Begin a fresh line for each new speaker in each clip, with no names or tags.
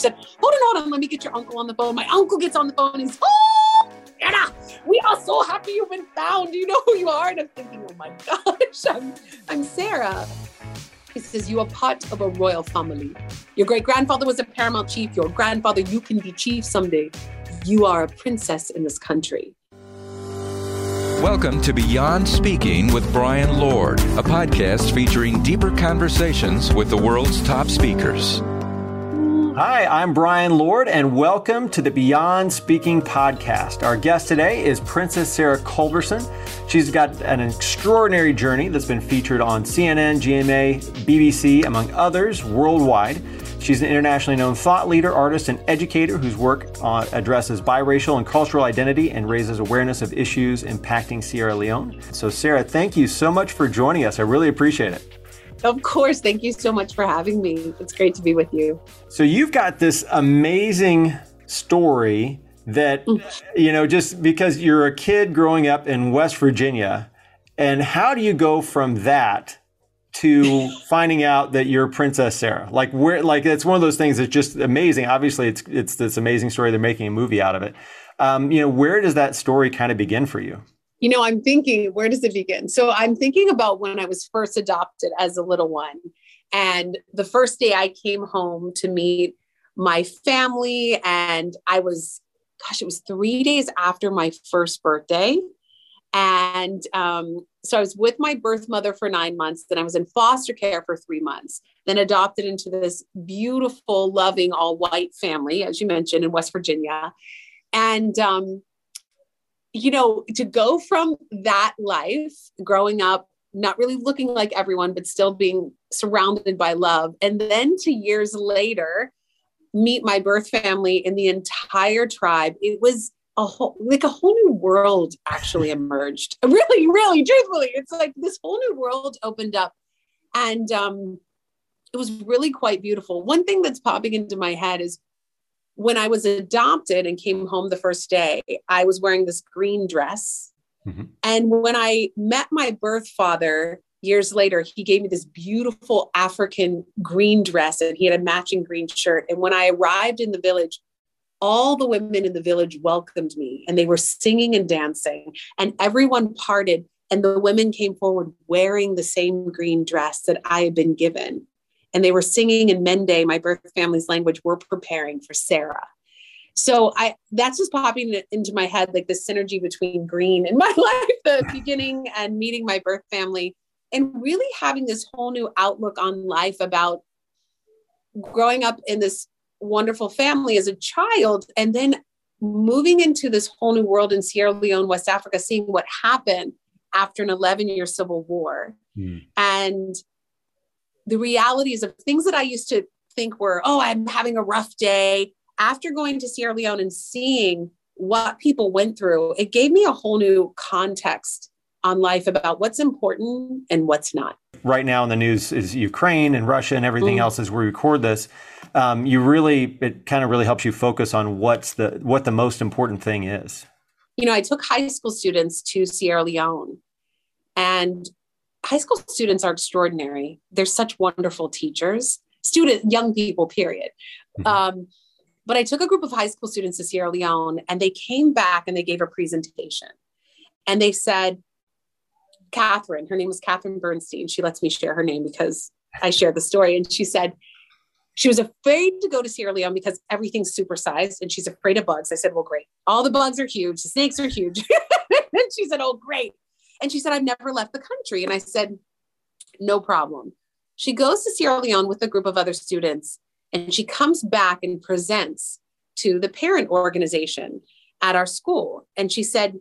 Said, hold on, hold on, let me get your uncle on the phone. My uncle gets on the phone and he's, oh, Anna, we are so happy you've been found. Do You know who you are? And I'm thinking, oh my gosh, I'm, I'm Sarah. He says, You are part of a royal family. Your great grandfather was a paramount chief. Your grandfather, you can be chief someday. You are a princess in this country.
Welcome to Beyond Speaking with Brian Lord, a podcast featuring deeper conversations with the world's top speakers.
Hi, I'm Brian Lord, and welcome to the Beyond Speaking podcast. Our guest today is Princess Sarah Culberson. She's got an extraordinary journey that's been featured on CNN, GMA, BBC, among others, worldwide. She's an internationally known thought leader, artist, and educator whose work addresses biracial and cultural identity and raises awareness of issues impacting Sierra Leone. So, Sarah, thank you so much for joining us. I really appreciate it.
Of course. Thank you so much for having me. It's great to be with you.
So, you've got this amazing story that, mm. you know, just because you're a kid growing up in West Virginia, and how do you go from that to finding out that you're Princess Sarah? Like where like it's one of those things that's just amazing. Obviously it's it's this amazing story. They're making a movie out of it. Um, you know, where does that story kind of begin for you?
You know, I'm thinking, where does it begin? So I'm thinking about when I was first adopted as a little one. And the first day I came home to meet my family, and I was, gosh, it was three days after my first birthday. And um, so I was with my birth mother for nine months. Then I was in foster care for three months. Then adopted into this beautiful, loving, all white family, as you mentioned, in West Virginia. And, um, you know, to go from that life, growing up, not really looking like everyone, but still being surrounded by love. And then to years later, meet my birth family and the entire tribe. It was a whole like a whole new world actually emerged really really truthfully it's like this whole new world opened up and um it was really quite beautiful one thing that's popping into my head is when i was adopted and came home the first day i was wearing this green dress mm-hmm. and when i met my birth father years later he gave me this beautiful african green dress and he had a matching green shirt and when i arrived in the village all the women in the village welcomed me and they were singing and dancing and everyone parted and the women came forward wearing the same green dress that I had been given. And they were singing in Mende, my birth family's language, we're preparing for Sarah. So I that's just popping into my head like the synergy between green in my life, the beginning and meeting my birth family, and really having this whole new outlook on life about growing up in this wonderful family as a child and then moving into this whole new world in Sierra Leone, West Africa, seeing what happened after an 11 year civil war. Mm. And the realities of things that I used to think were, oh, I'm having a rough day. After going to Sierra Leone and seeing what people went through, it gave me a whole new context on life about what's important and what's not.
Right now in the news is Ukraine and Russia and everything mm. else as we record this um, you really it kind of really helps you focus on what's the what the most important thing is.
You know, I took high school students to Sierra Leone, and high school students are extraordinary. They're such wonderful teachers, student young people. Period. Mm-hmm. Um, but I took a group of high school students to Sierra Leone, and they came back and they gave a presentation, and they said. Catherine, her name was Catherine Bernstein. She lets me share her name because I share the story. And she said, she was afraid to go to Sierra Leone because everything's supersized and she's afraid of bugs. I said, Well, great. All the bugs are huge, the snakes are huge. and she said, Oh, great. And she said, I've never left the country. And I said, No problem. She goes to Sierra Leone with a group of other students and she comes back and presents to the parent organization at our school. And she said,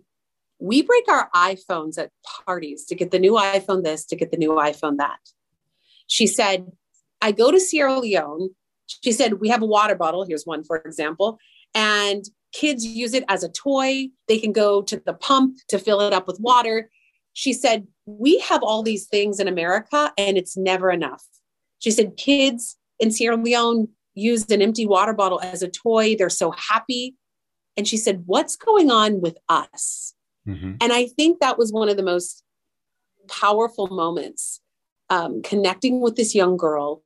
We break our iPhones at parties to get the new iPhone this, to get the new iPhone that. She said, I go to Sierra Leone. She said, We have a water bottle. Here's one, for example. And kids use it as a toy. They can go to the pump to fill it up with water. She said, We have all these things in America and it's never enough. She said, Kids in Sierra Leone use an empty water bottle as a toy. They're so happy. And she said, What's going on with us? Mm-hmm. And I think that was one of the most powerful moments um, connecting with this young girl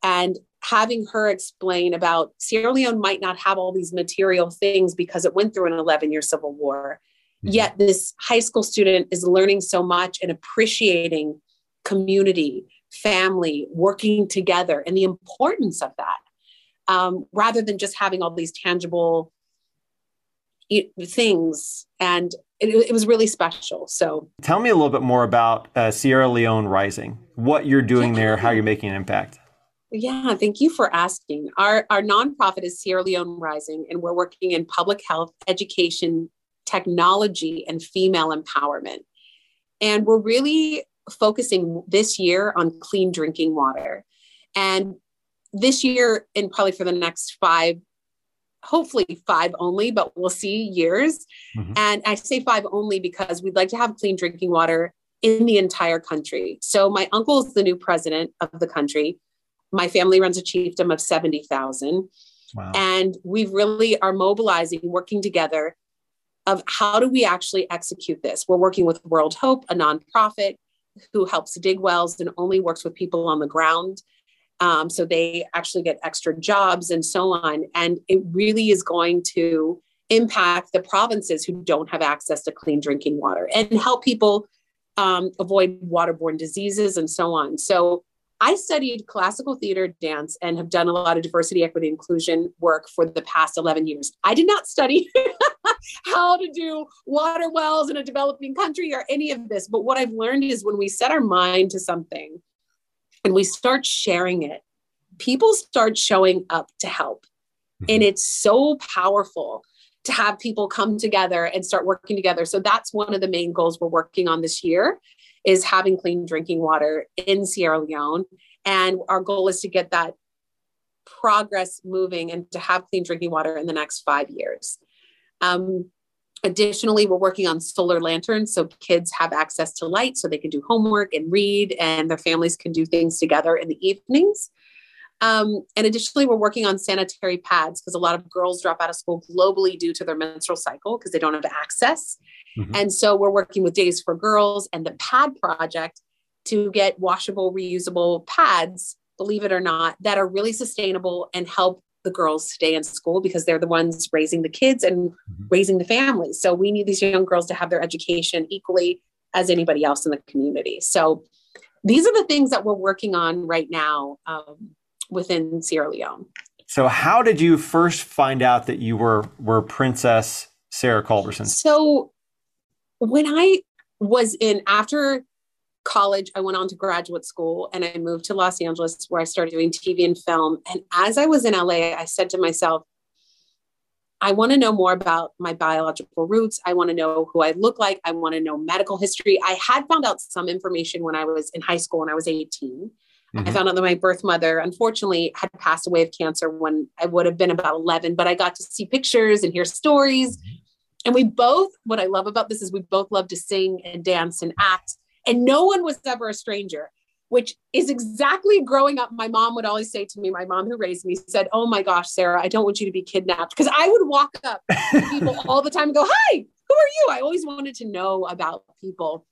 and having her explain about Sierra Leone might not have all these material things because it went through an 11 year civil war. Mm-hmm. Yet this high school student is learning so much and appreciating community, family, working together, and the importance of that, um, rather than just having all these tangible things. And it, it, was really special. So,
tell me a little bit more about uh, Sierra Leone Rising, what you're doing there, how you're making an impact.
Yeah, thank you for asking. Our, our nonprofit is Sierra Leone Rising, and we're working in public health, education, technology, and female empowerment. And we're really focusing this year on clean drinking water. And this year, and probably for the next five, hopefully five only, but we'll see years. Mm-hmm. And I say five only because we'd like to have clean drinking water in the entire country. So my uncle is the new president of the country my family runs a chiefdom of 70,000. Wow. And we really are mobilizing, working together of how do we actually execute this? We're working with World Hope, a nonprofit who helps dig wells and only works with people on the ground. Um, so they actually get extra jobs and so on. And it really is going to impact the provinces who don't have access to clean drinking water and help people um, avoid waterborne diseases and so on. So I studied classical theater, dance, and have done a lot of diversity, equity, inclusion work for the past 11 years. I did not study how to do water wells in a developing country or any of this. But what I've learned is when we set our mind to something and we start sharing it, people start showing up to help. And mm-hmm. it's so powerful to have people come together and start working together. So that's one of the main goals we're working on this year is having clean drinking water in Sierra Leone. And our goal is to get that progress moving and to have clean drinking water in the next five years. Um, additionally, we're working on solar lanterns so kids have access to light so they can do homework and read, and their families can do things together in the evenings. Um, and additionally, we're working on sanitary pads because a lot of girls drop out of school globally due to their menstrual cycle because they don't have access. Mm-hmm. And so we're working with Days for Girls and the Pad Project to get washable, reusable pads, believe it or not, that are really sustainable and help the girls stay in school because they're the ones raising the kids and mm-hmm. raising the families. So we need these young girls to have their education equally as anybody else in the community. So these are the things that we're working on right now. Um, within Sierra Leone.
So, how did you first find out that you were were Princess Sarah Culberson?
So, when I was in after college, I went on to graduate school and I moved to Los Angeles where I started doing TV and film. And as I was in LA, I said to myself, I want to know more about my biological roots. I want to know who I look like. I want to know medical history. I had found out some information when I was in high school when I was 18. Mm-hmm. I found out that my birth mother, unfortunately, had passed away of cancer when I would have been about 11, but I got to see pictures and hear stories. Mm-hmm. And we both, what I love about this is we both love to sing and dance and act. And no one was ever a stranger, which is exactly growing up. My mom would always say to me, my mom who raised me said, Oh my gosh, Sarah, I don't want you to be kidnapped. Because I would walk up to people all the time and go, Hi, who are you? I always wanted to know about people.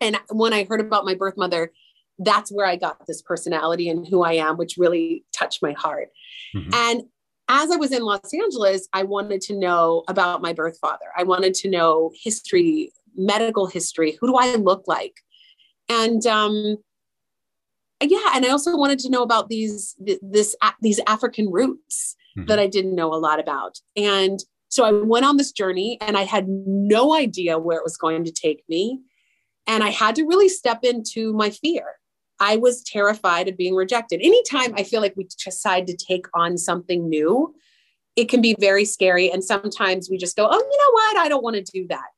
And when I heard about my birth mother, that's where I got this personality and who I am, which really touched my heart. Mm-hmm. And as I was in Los Angeles, I wanted to know about my birth father. I wanted to know history, medical history. Who do I look like? And um, yeah, and I also wanted to know about these this these African roots mm-hmm. that I didn't know a lot about. And so I went on this journey, and I had no idea where it was going to take me. And I had to really step into my fear. I was terrified of being rejected. Anytime I feel like we decide to take on something new, it can be very scary. And sometimes we just go, oh, you know what? I don't want to do that.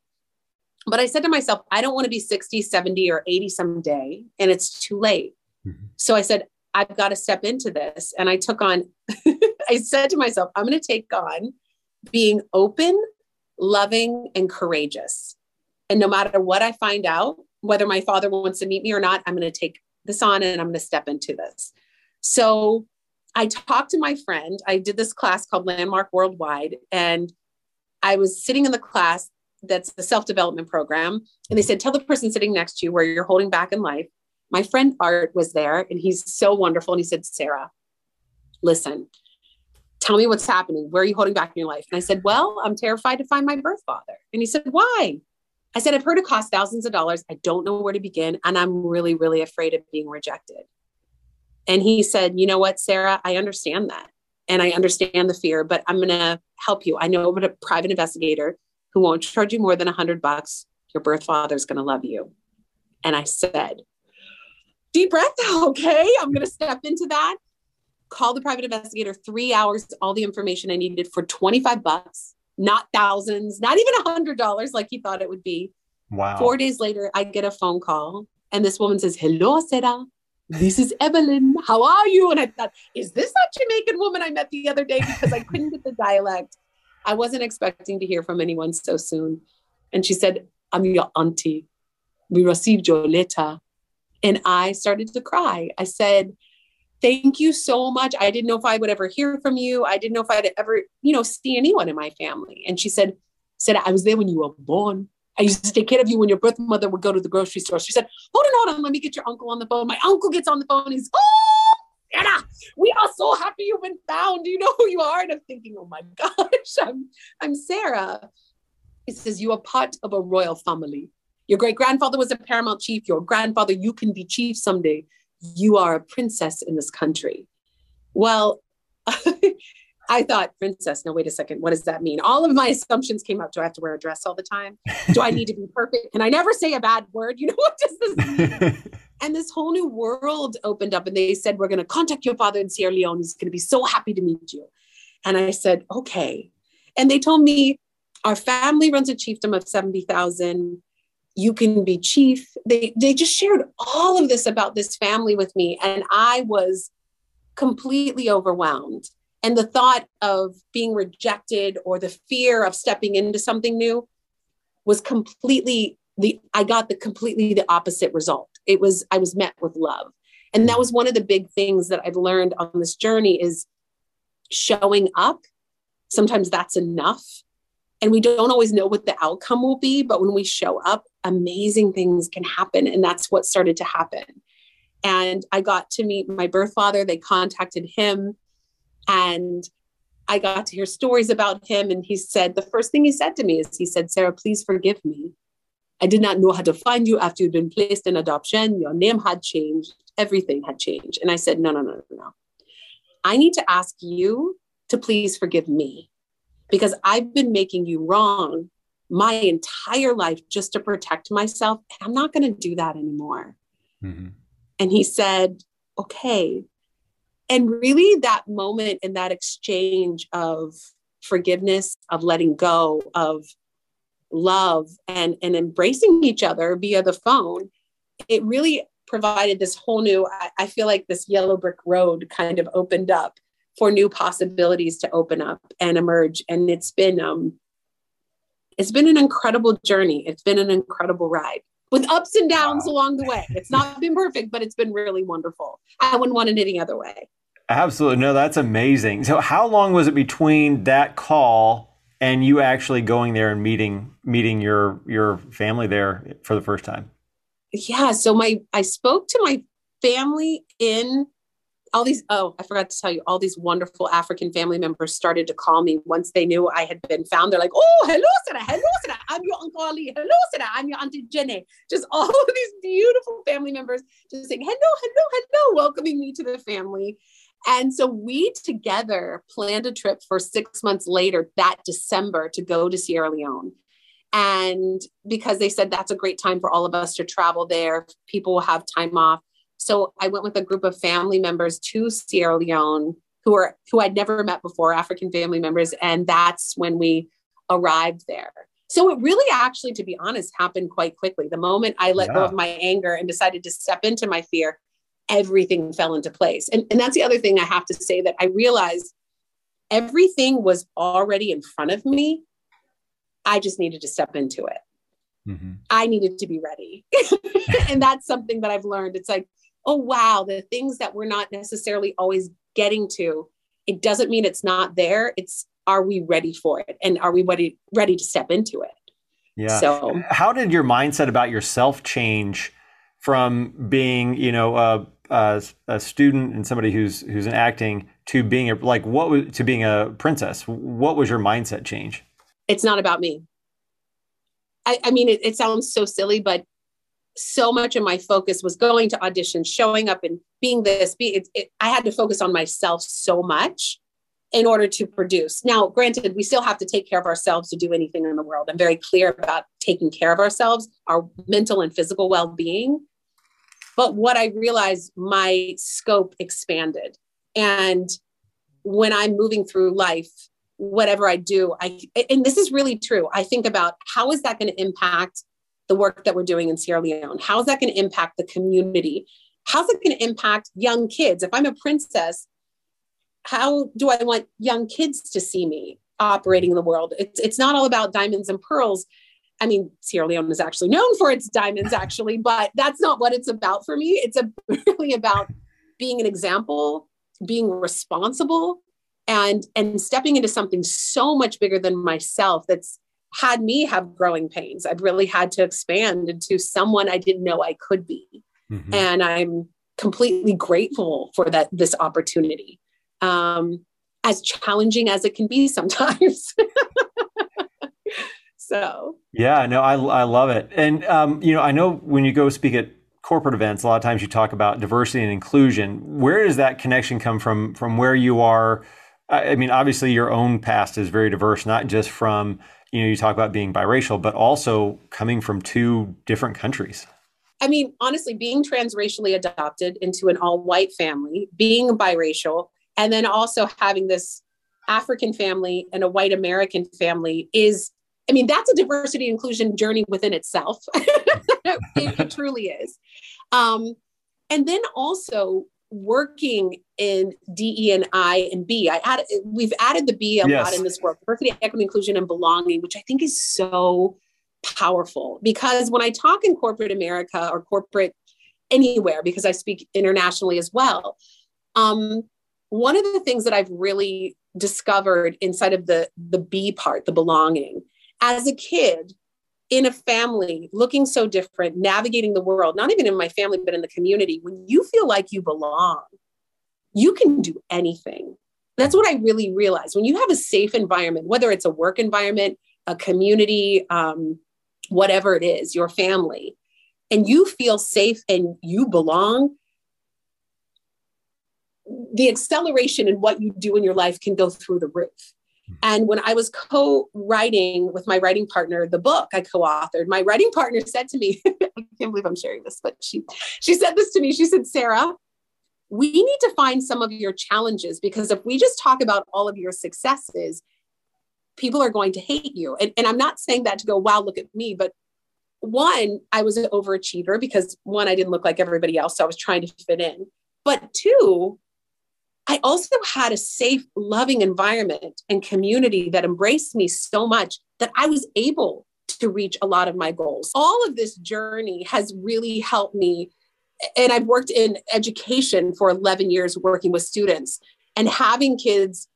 But I said to myself, I don't want to be 60, 70, or 80 someday, and it's too late. Mm-hmm. So I said, I've got to step into this. And I took on, I said to myself, I'm going to take on being open, loving, and courageous. And no matter what I find out, whether my father wants to meet me or not, I'm going to take this on and I'm going to step into this. So I talked to my friend. I did this class called Landmark Worldwide, and I was sitting in the class that's the self development program. And they said, Tell the person sitting next to you where you're holding back in life. My friend Art was there, and he's so wonderful. And he said, Sarah, listen, tell me what's happening. Where are you holding back in your life? And I said, well, I'm terrified to find my birth father. And he said, why? I said, I've heard it costs thousands of dollars. I don't know where to begin. And I'm really, really afraid of being rejected. And he said, you know what, Sarah, I understand that. And I understand the fear, but I'm going to help you. I know a private investigator who won't charge you more than a hundred bucks. Your birth father's going to love you. And I said, deep breath. Okay. I'm going to step into that. Call the private investigator three hours, all the information I needed for 25 bucks, not thousands, not even a hundred dollars like he thought it would be.
Wow.
Four days later, I get a phone call and this woman says, hello, Sarah. This is Evelyn. How are you? And I thought, is this that Jamaican woman I met the other day? Because I couldn't get the dialect. I wasn't expecting to hear from anyone so soon. And she said, I'm your auntie. We received your letter. And I started to cry. I said, Thank you so much. I didn't know if I would ever hear from you. I didn't know if I'd ever, you know, see anyone in my family. And she said, said, I was there when you were born. I used to take care of you when your birth mother would go to the grocery store. She said, Hold on, hold on, let me get your uncle on the phone. My uncle gets on the phone. He's, Oh, Anna, we are so happy you've been found. Do you know who you are? And I'm thinking, Oh my gosh, I'm, I'm Sarah. He says, You are part of a royal family. Your great grandfather was a paramount chief. Your grandfather, you can be chief someday. You are a princess in this country. Well, I thought, princess, no, wait a second. What does that mean? All of my assumptions came up. Do I have to wear a dress all the time? Do I need to be perfect? Can I never say a bad word? You know, what does this mean? And this whole new world opened up and they said, we're going to contact your father in Sierra Leone. He's going to be so happy to meet you. And I said, okay. And they told me, our family runs a chiefdom of 70,000 you can be chief they they just shared all of this about this family with me and i was completely overwhelmed and the thought of being rejected or the fear of stepping into something new was completely the i got the completely the opposite result it was i was met with love. And that mm. was one of the big things that i've learned on this journey is showing up sometimes that's enough. And we don't always know what the outcome will be but when we show up amazing things can happen. And that's what started to happen. And i got to meet my birth father. They contacted him and i got to hear stories about him. And he said the first thing he said to me is he said sarah please forgive me i did not know how to find you after you'd been placed in adoption your name had changed everything had changed and i said no no no no no i need to ask you to please forgive me because I've been making you wrong my entire life just to protect myself. And I'm not going to do that anymore. Mm-hmm. And he said, okay. And really, that moment and that exchange of forgiveness, of letting go, of love, and, and embracing each other via the phone, it really provided this whole new, I, I feel like this yellow brick road kind of opened up for new possibilities to open up and emerge. And it's been um, it's been an incredible journey. It's been an incredible ride with ups and downs wow. along the way. It's not been perfect, but it's been really wonderful. I wouldn't want it any other way.
Absolutely. No, that's amazing. So how long was it between that call and you actually going there and meeting meeting your your family there for the first time?
Yeah, so my I spoke to my family in all these oh i forgot to tell you all these wonderful african family members started to call me once they knew i had been found they're like oh hello Sarah, hello Sarah. i'm your uncle ali hello Sarah. i'm your auntie jenny just all of these beautiful family members just saying hello hello hello welcoming me to the family and so we together planned a trip for six months later that december to go to sierra leone and because they said that's a great time for all of us to travel there people will have time off so I went with a group of family members to Sierra Leone who are who I'd never met before, African family members, and that's when we arrived there. So it really actually, to be honest, happened quite quickly. The moment I let yeah. go of my anger and decided to step into my fear, everything fell into place. And, and that's the other thing I have to say that I realized everything was already in front of me. I just needed to step into it. Mm-hmm. I needed to be ready. and that's something that I've learned. It's like oh, wow, the things that we're not necessarily always getting to, it doesn't mean it's not there. It's are we ready for it? And are we ready, ready to step into it?
Yeah. So, how did your mindset about yourself change from being, you know, a, a, a student and somebody who's who's in acting to being a like what was to being a princess? What was your mindset change?
It's not about me. I, I mean, it, it sounds so silly, but so much of my focus was going to auditions, showing up, and being this. Be it, it, I had to focus on myself so much in order to produce. Now, granted, we still have to take care of ourselves to do anything in the world. I'm very clear about taking care of ourselves, our mental and physical well being. But what I realized, my scope expanded. And when I'm moving through life, whatever I do, I, and this is really true, I think about how is that going to impact the work that we're doing in Sierra Leone? How is that going to impact the community? How's it going to impact young kids? If I'm a princess, how do I want young kids to see me operating in the world? It's, it's not all about diamonds and pearls. I mean, Sierra Leone is actually known for its diamonds, actually, but that's not what it's about for me. It's a, really about being an example, being responsible, and and stepping into something so much bigger than myself. That's had me have growing pains. I've really had to expand into someone I didn't know I could be, mm-hmm. and I'm completely grateful for that this opportunity um, as challenging as it can be sometimes. so
yeah, no, I I love it, and um, you know, I know when you go speak at corporate events, a lot of times you talk about diversity and inclusion. Where does that connection come from? From where you are? I mean, obviously, your own past is very diverse, not just from you know you talk about being biracial, but also coming from two different countries.
I mean, honestly, being transracially adopted into an all white family, being biracial, and then also having this African family and a white American family is, I mean, that's a diversity inclusion journey within itself. it, it, truly is. Um, and then also working in DE and I and B. I added, we've added the B a yes. lot in this work, diversity, equity, inclusion, and belonging, which I think is so powerful because when I talk in corporate America or corporate anywhere, because I speak internationally as well, um, one of the things that I've really discovered inside of the the B part, the belonging, as a kid in a family looking so different, navigating the world, not even in my family, but in the community, when you feel like you belong, you can do anything. That's what I really realized. When you have a safe environment, whether it's a work environment, a community, um, whatever it is, your family, and you feel safe and you belong, the acceleration in what you do in your life can go through the roof. And when I was co writing with my writing partner, the book I co authored, my writing partner said to me, I can't believe I'm sharing this, but she, she said this to me. She said, Sarah, we need to find some of your challenges because if we just talk about all of your successes, people are going to hate you. And, and I'm not saying that to go, wow, look at me, but one, I was an overachiever because one, I didn't look like everybody else. So I was trying to fit in. But two, I also had a safe, loving environment and community that embraced me so much that I was able to reach a lot of my goals. All of this journey has really helped me. And I've worked in education for 11 years, working with students and having kids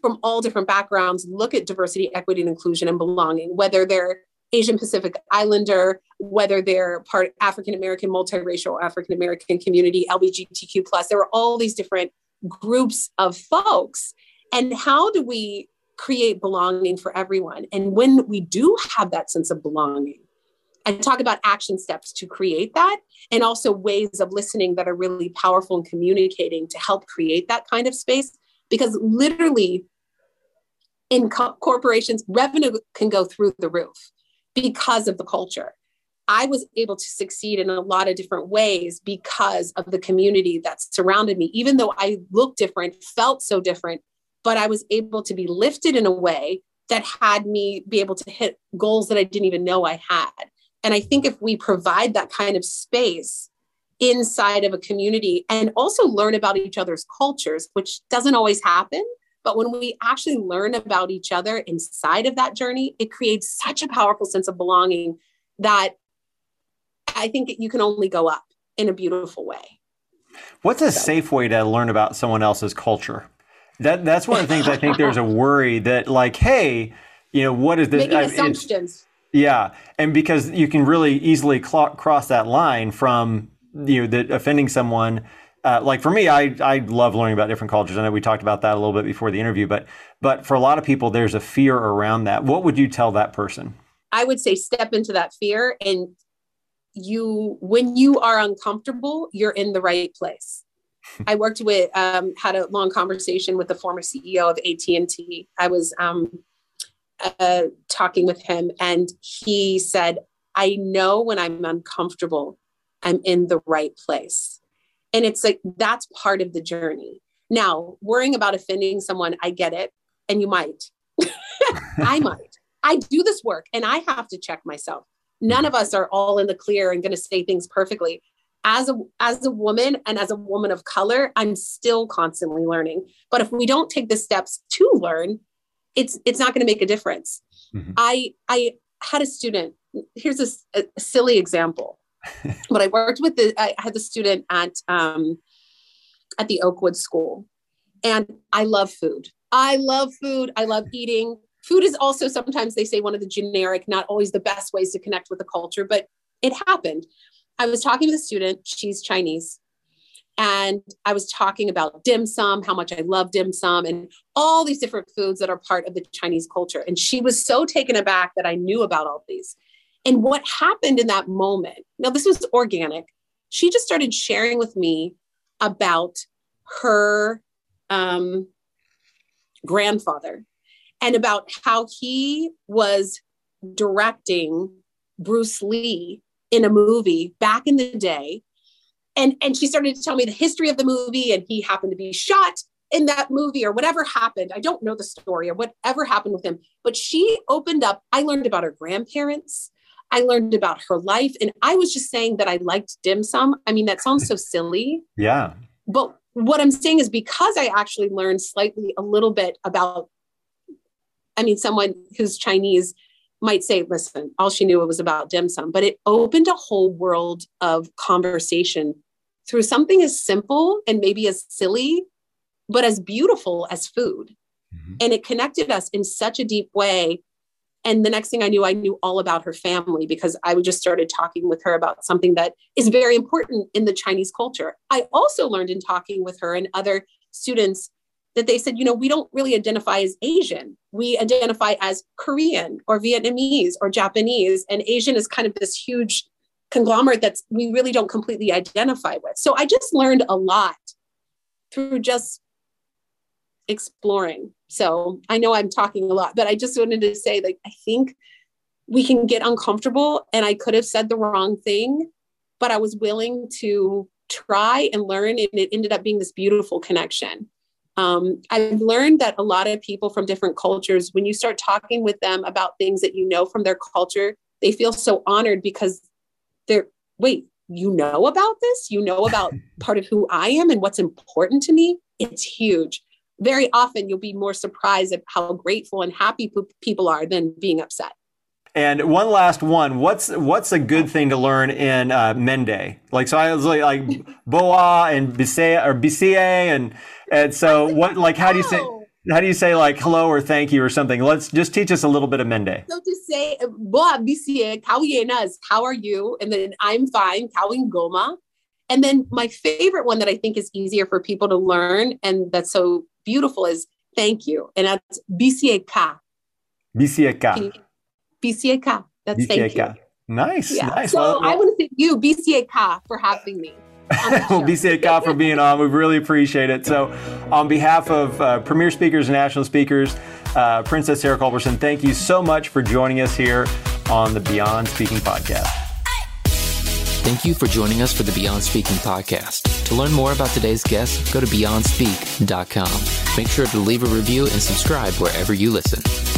from all different backgrounds look at diversity, equity, and inclusion and belonging, whether they're Asian Pacific Islander, whether they're part African American, multiracial African American community, LGBTQ plus. There were all these different groups of folks. And how do we create belonging for everyone? And when we do have that sense of belonging, and talk about action steps to create that, and also ways of listening that are really powerful and communicating to help create that kind of space. Because literally, in co- corporations, revenue can go through the roof because of the culture. I was able to succeed in a lot of different ways because of the community that surrounded me. Even though I looked different, felt so different, but I was able to be lifted in a way that had me be able to hit goals that I didn't even know I had. And I think if we provide that kind of space inside of a community and also learn about each other's cultures, which doesn't always happen, but when we actually learn about each other inside of that journey, it creates such a powerful sense of belonging that I think you can only go up in a beautiful way.
What's a so. safe way to learn about someone else's culture? That that's one of the things I think there's a worry that like, hey, you know, what is this?
Making assumptions.
Yeah, and because you can really easily cl- cross that line from you know that offending someone uh, like for me, I I love learning about different cultures. I know we talked about that a little bit before the interview, but but for a lot of people, there's a fear around that. What would you tell that person?
I would say step into that fear, and you when you are uncomfortable, you're in the right place. I worked with um, had a long conversation with the former CEO of AT and T. I was um, uh, talking with him, and he said, "I know when I'm uncomfortable, I'm in the right place." And it's like that's part of the journey. Now, worrying about offending someone, I get it. And you might. I might. I do this work and I have to check myself. None of us are all in the clear and going to say things perfectly. As a as a woman and as a woman of color, I'm still constantly learning. But if we don't take the steps to learn, it's it's not going to make a difference. Mm-hmm. I I had a student. Here's a, a silly example. but I worked with the, I had the student at, um, at the Oakwood School, and I love food. I love food. I love eating. Food is also sometimes they say one of the generic, not always the best ways to connect with the culture, but it happened. I was talking to the student, she's Chinese, and I was talking about dim sum, how much I love dim sum, and all these different foods that are part of the Chinese culture. And she was so taken aback that I knew about all these. And what happened in that moment, now this was organic, she just started sharing with me about her um, grandfather and about how he was directing Bruce Lee in a movie back in the day. And, and she started to tell me the history of the movie, and he happened to be shot in that movie or whatever happened. I don't know the story or whatever happened with him, but she opened up. I learned about her grandparents. I learned about her life. And I was just saying that I liked dim sum. I mean, that sounds so silly.
Yeah.
But what I'm saying is because I actually learned slightly a little bit about, I mean, someone who's Chinese might say, listen, all she knew was about dim sum, but it opened a whole world of conversation through something as simple and maybe as silly, but as beautiful as food. Mm-hmm. And it connected us in such a deep way and the next thing I knew, I knew all about her family because I just started talking with her about something that is very important in the Chinese culture. I also learned in talking with her and other students that they said, you know, we don't really identify as Asian. We identify as Korean or Vietnamese or Japanese. And Asian is kind of this huge conglomerate that's we really don't completely identify with. So I just learned a lot through just exploring. So I know I'm talking a lot, but I just wanted to say, like, I think we can get uncomfortable and I could have said the wrong thing, but I was willing to try and learn. And it ended up being this beautiful connection. Um, I've learned that a lot of people from different cultures, when you start talking with them about things that you know from their culture, they feel so honored because they're, wait, you know about this? You know about part of who I am and what's important to me? It's huge very often you'll be more surprised at how grateful and happy people are than being upset.
And one last one. What's what's a good thing to learn in uh, Mende? Like so, I was like, like boa and bisea or bisie and and so what? Like how do you say? How do you say like hello or thank you or something? Let's just teach us a little bit of Mende.
So to say boa bisie, is how are you? And then I'm fine, kawin goma. And then my favorite one that I think is easier for people to learn and that's so beautiful is thank you. And that's BCAK.
BCAK.
BCAK. That's BCAK. thank you.
Nice. Yeah. Nice.
So well, I want to thank you, BCAK, for having me.
well, BCAK for being on. We really appreciate it. So, on behalf of uh, premier speakers and national speakers, uh, Princess Sarah Culberson, thank you so much for joining us here on the Beyond Speaking podcast.
Thank you for joining us for the Beyond Speaking podcast. To learn more about today's guest, go to beyondspeak.com. Make sure to leave a review and subscribe wherever you listen.